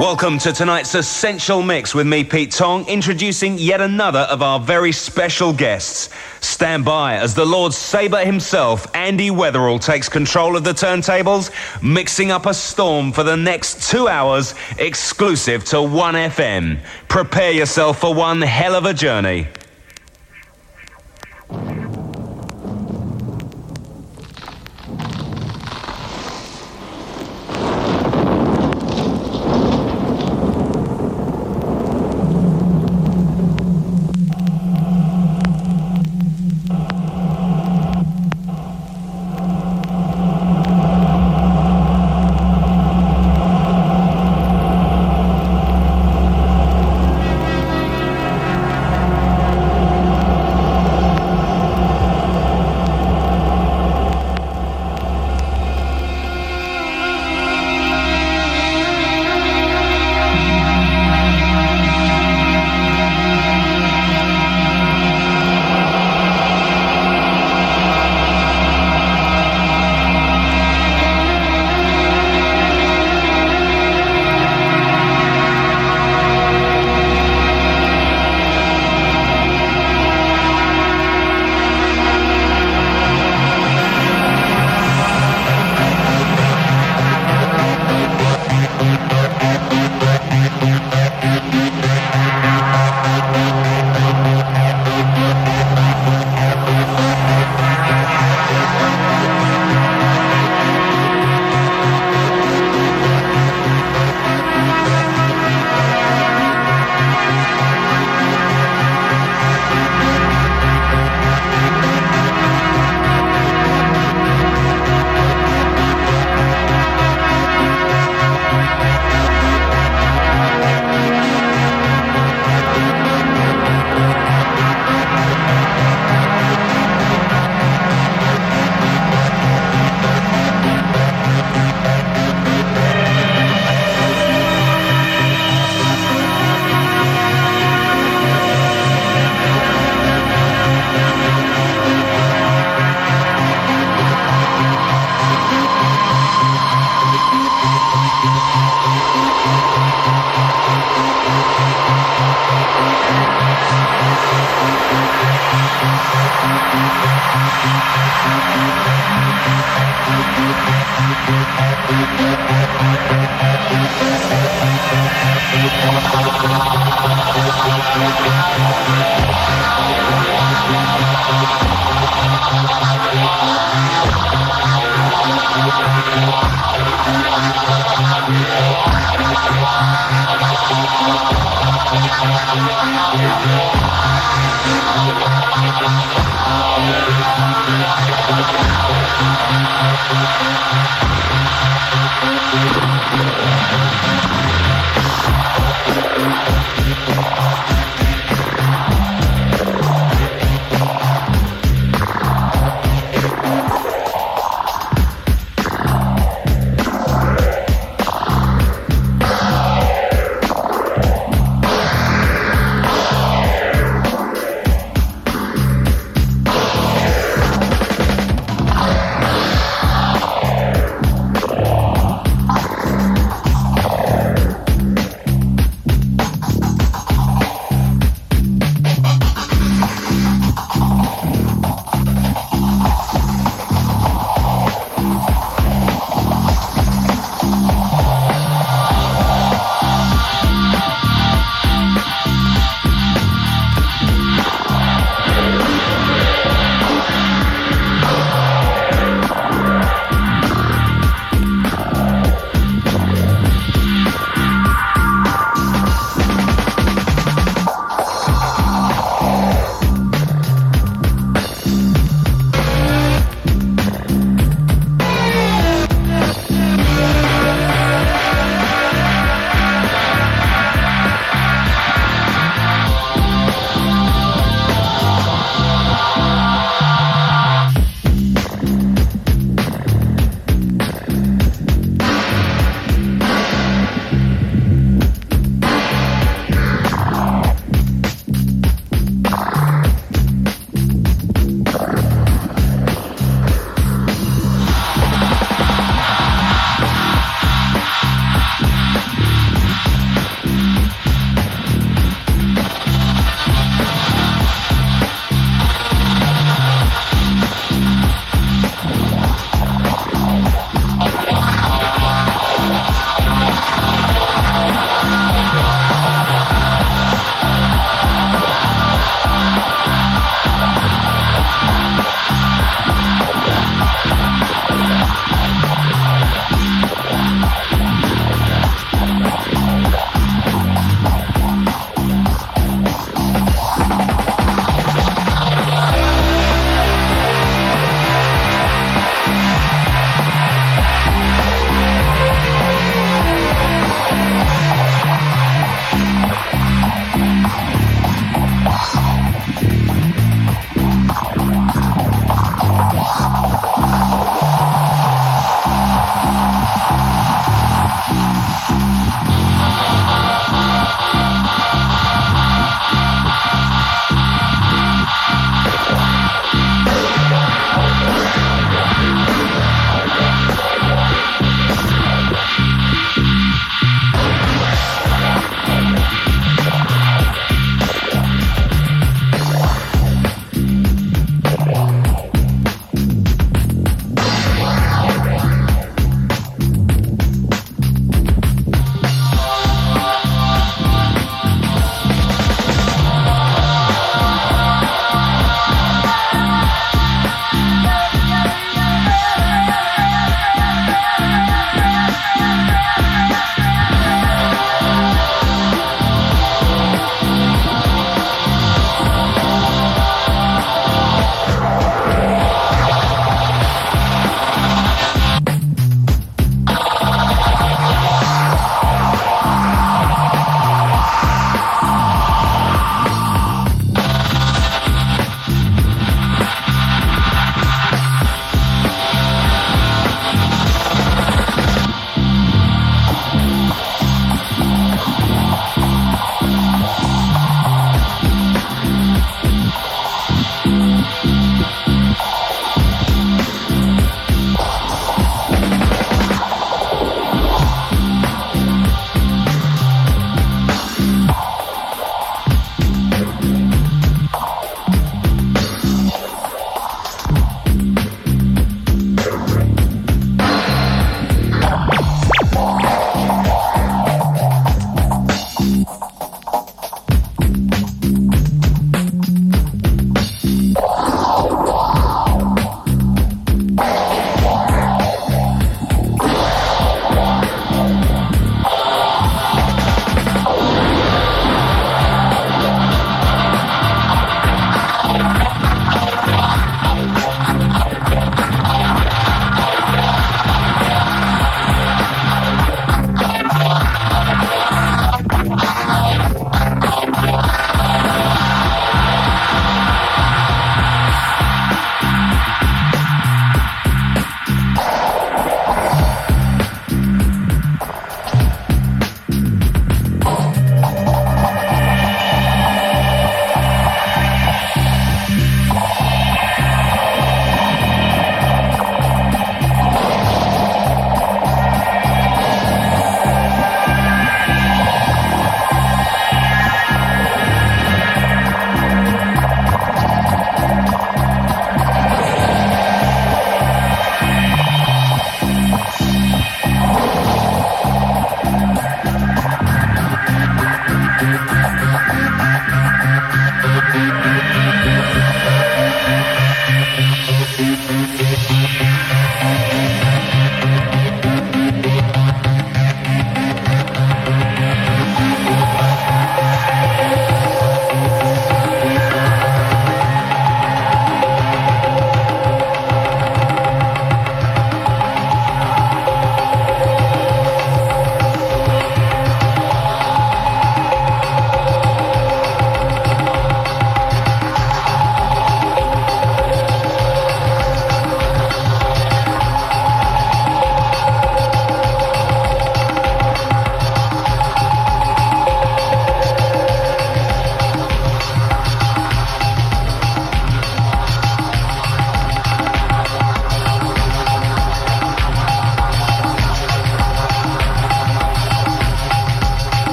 Welcome to tonight's Essential Mix with me, Pete Tong, introducing yet another of our very special guests. Stand by as the Lord Sabre himself, Andy Weatherall, takes control of the turntables, mixing up a storm for the next two hours, exclusive to 1FM. Prepare yourself for one hell of a journey.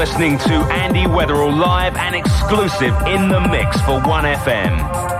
listening to Andy Weatherall live and exclusive in the mix for 1FM.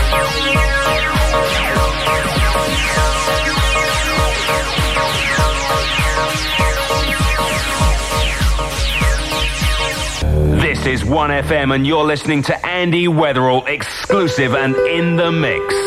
This is 1FM, and you're listening to Andy Weatherall, exclusive and in the mix.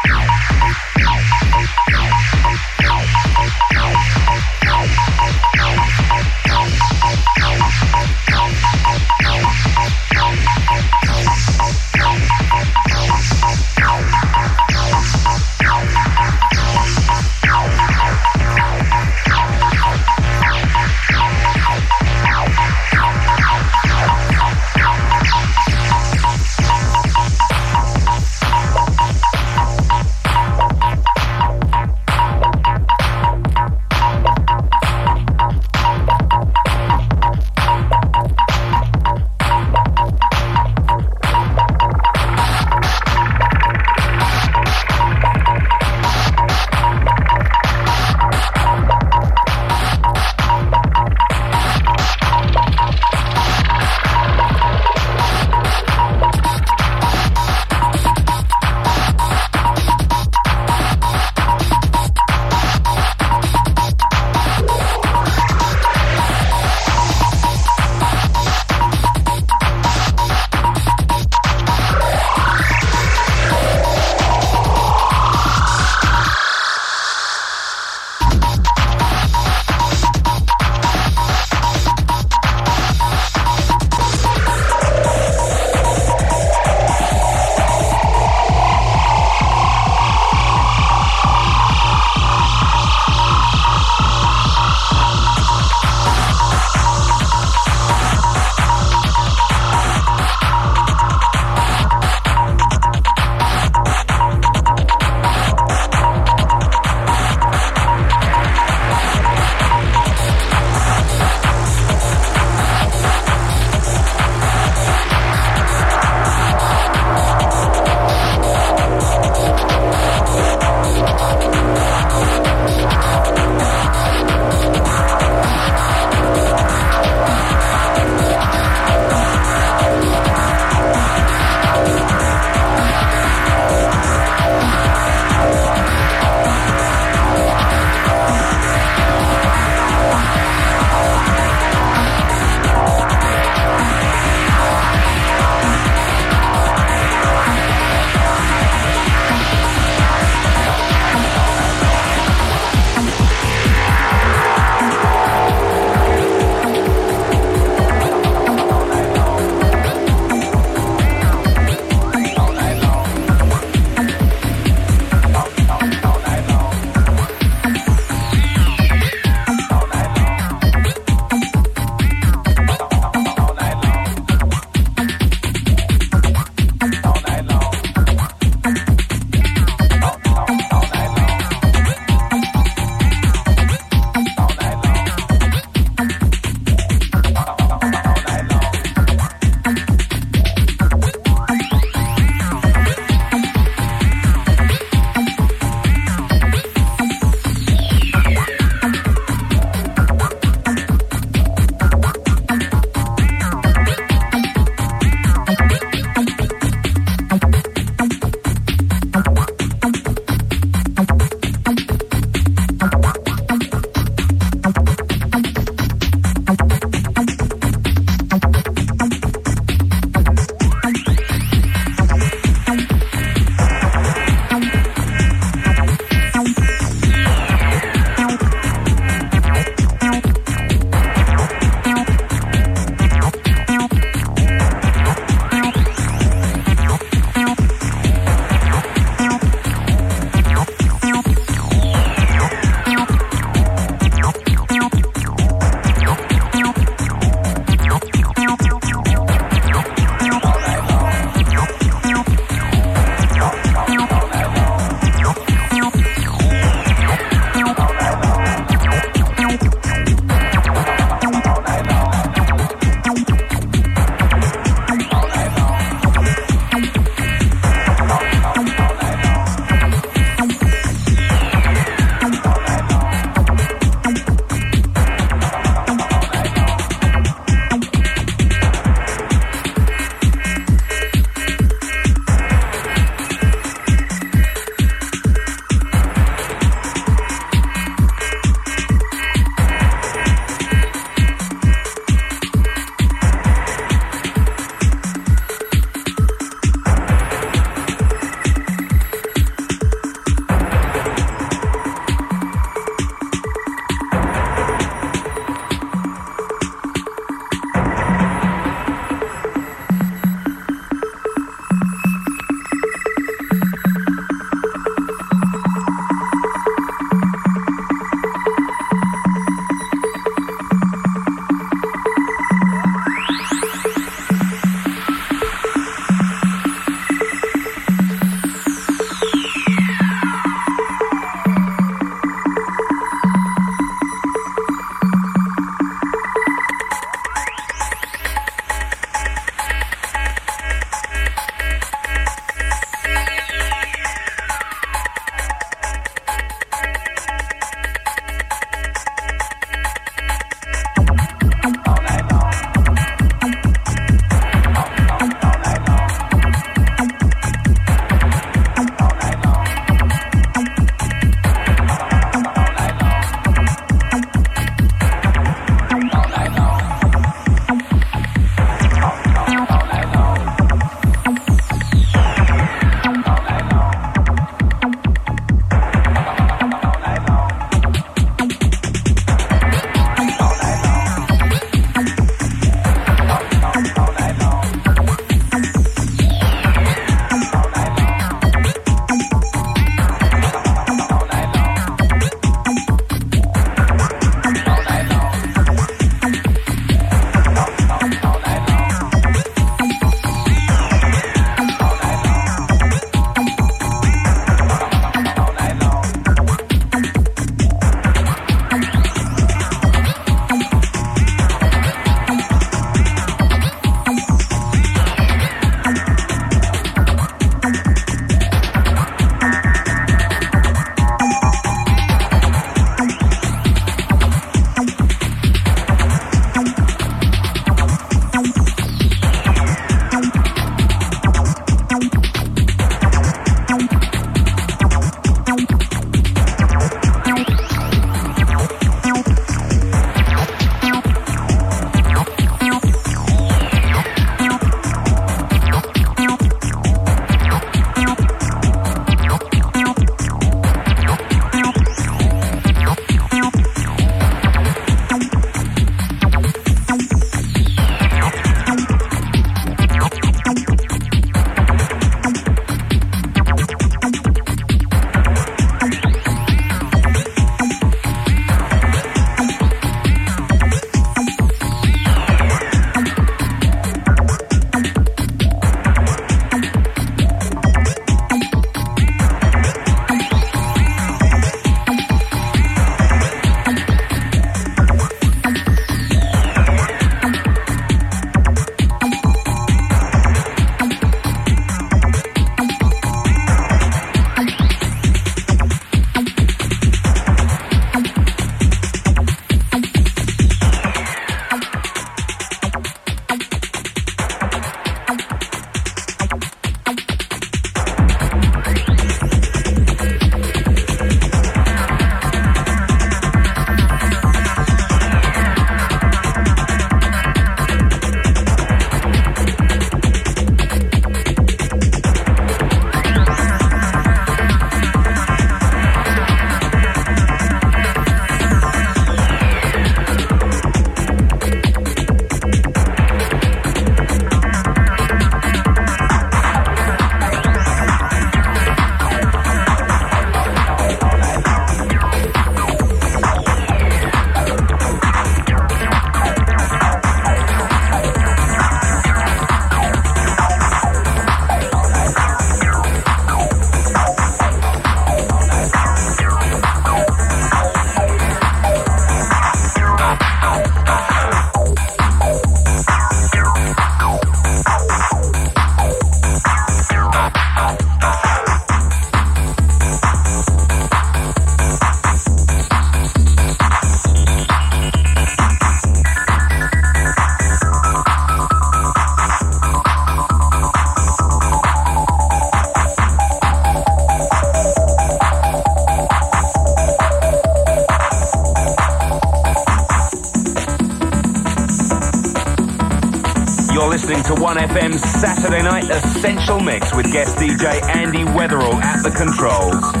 Essential Mix with guest DJ Andy Weatherall at the controls.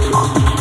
床。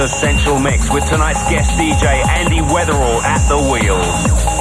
Essential Mix with tonight's guest DJ Andy Weatherall at the wheel.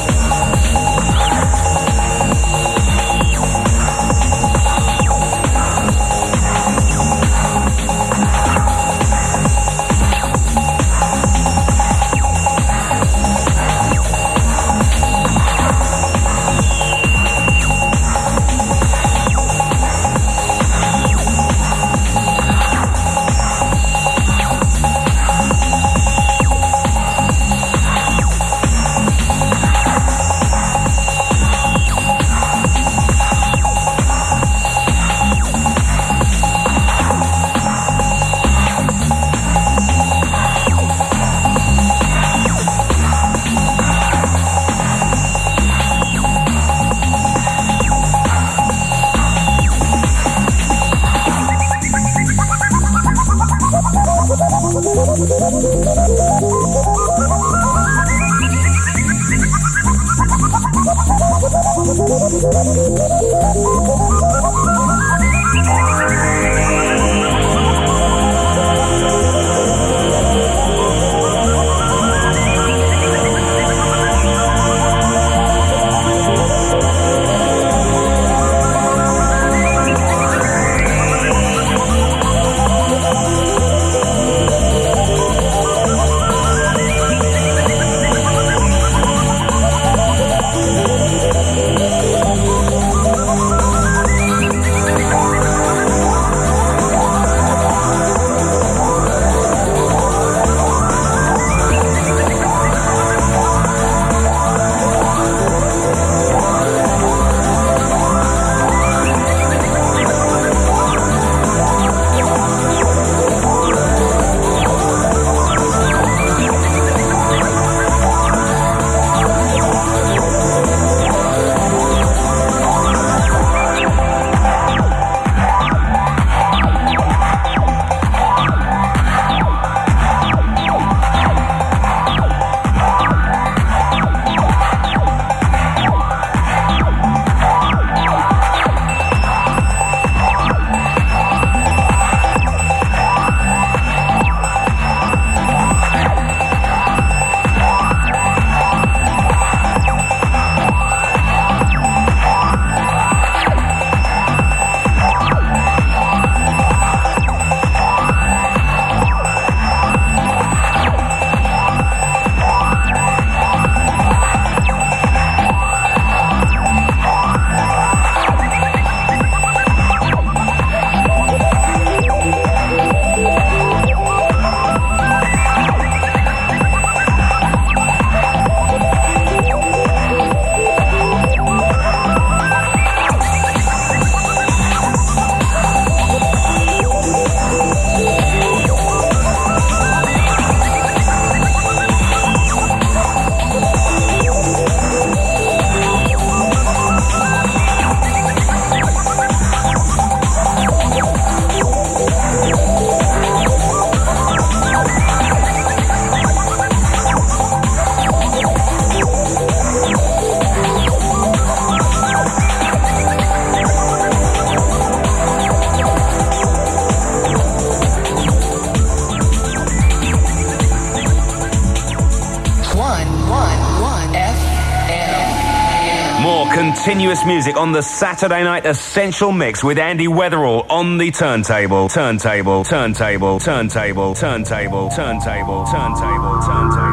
Continuous music on the Saturday night essential mix with Andy Weatherall on the turntable, turntable, turntable, turntable, turntable, turntable, turntable, turntable, turntable.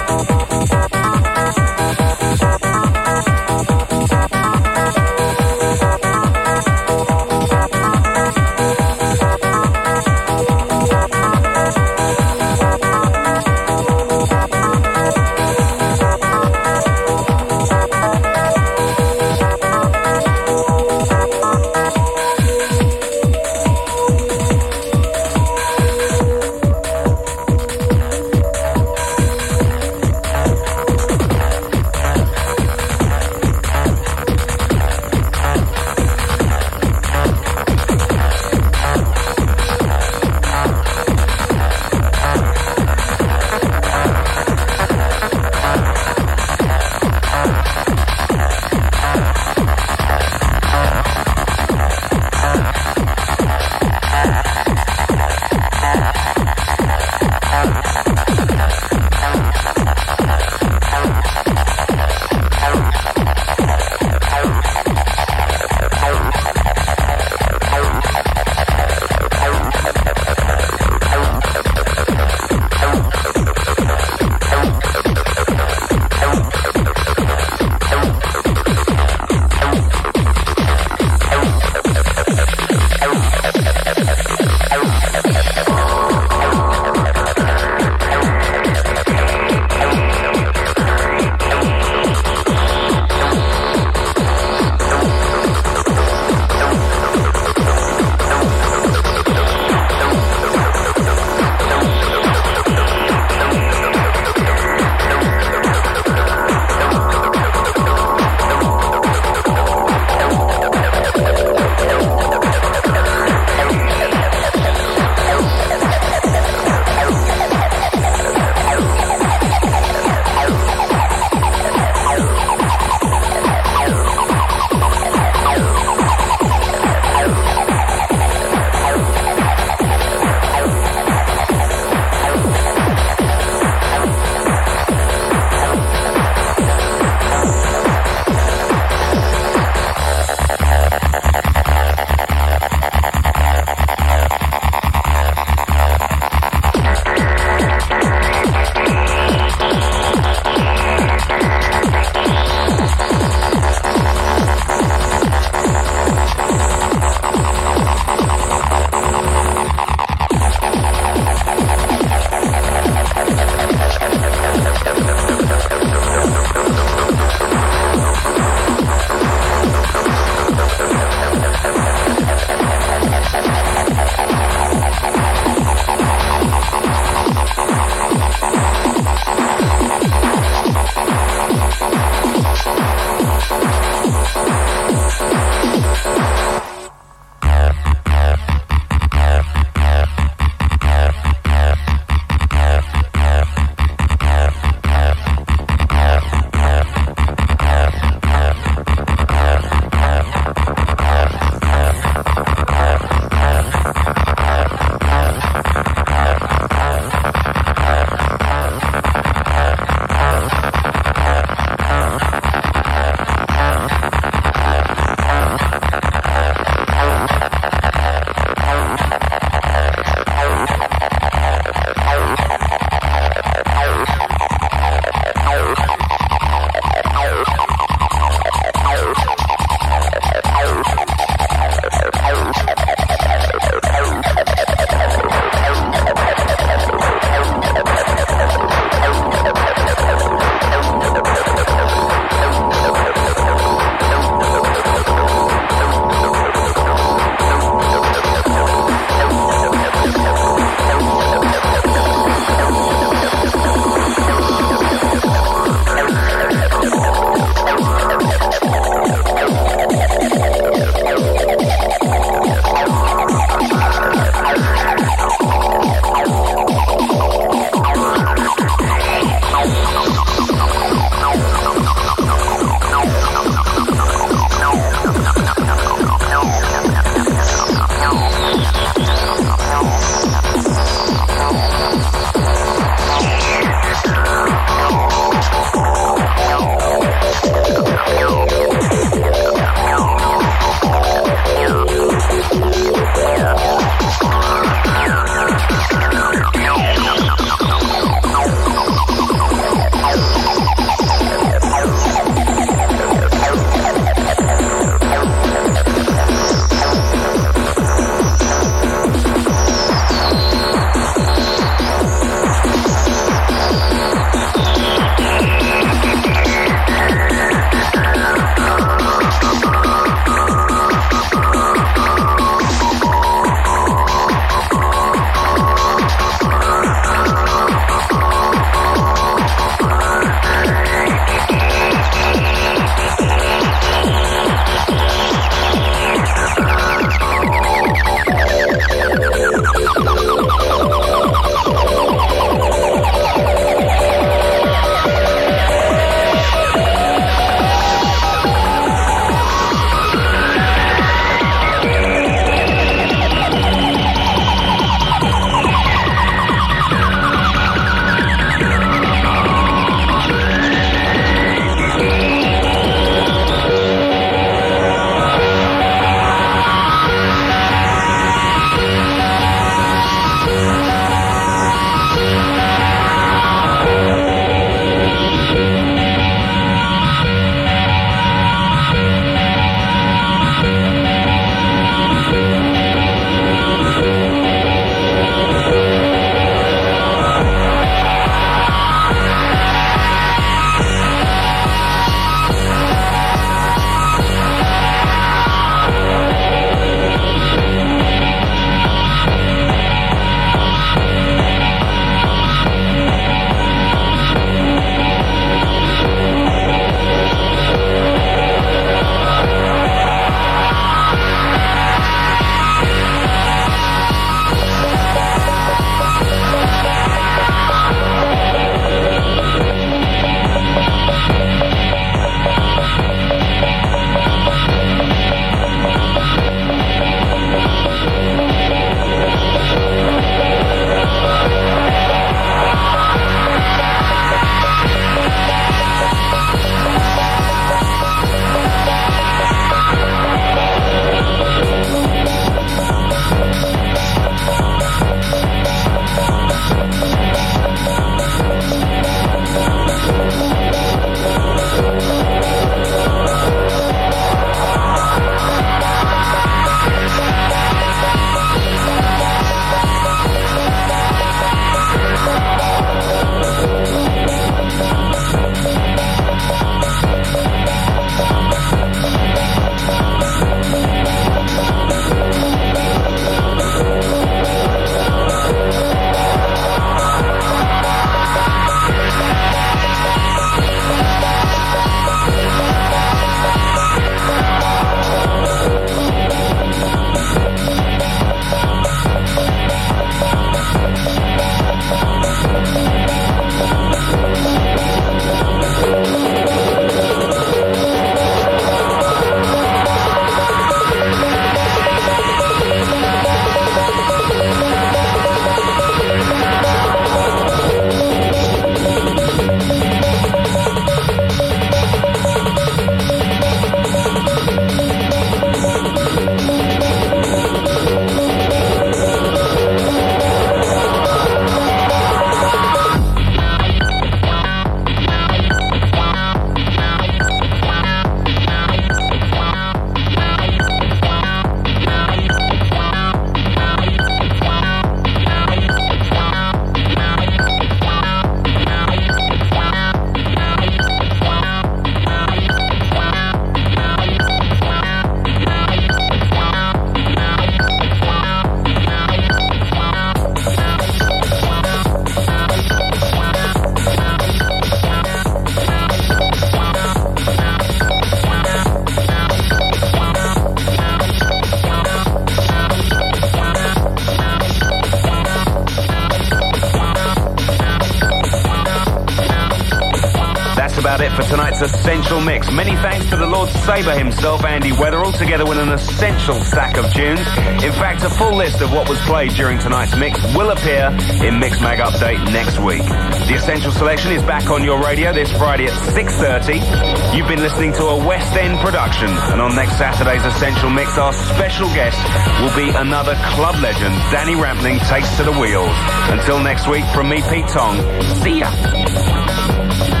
Sabre himself, Andy Weatherall, together with an essential stack of tunes. In fact, a full list of what was played during tonight's mix will appear in Mix Mag Update next week. The Essential Selection is back on your radio this Friday at 6.30. You've been listening to a West End production, and on next Saturday's Essential Mix, our special guest will be another club legend, Danny Rampling takes to the wheels. Until next week, from me, Pete Tong, see ya.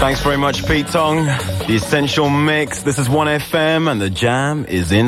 Thanks very much, Pete Tong. The Essential Mix. This is 1FM and the jam is in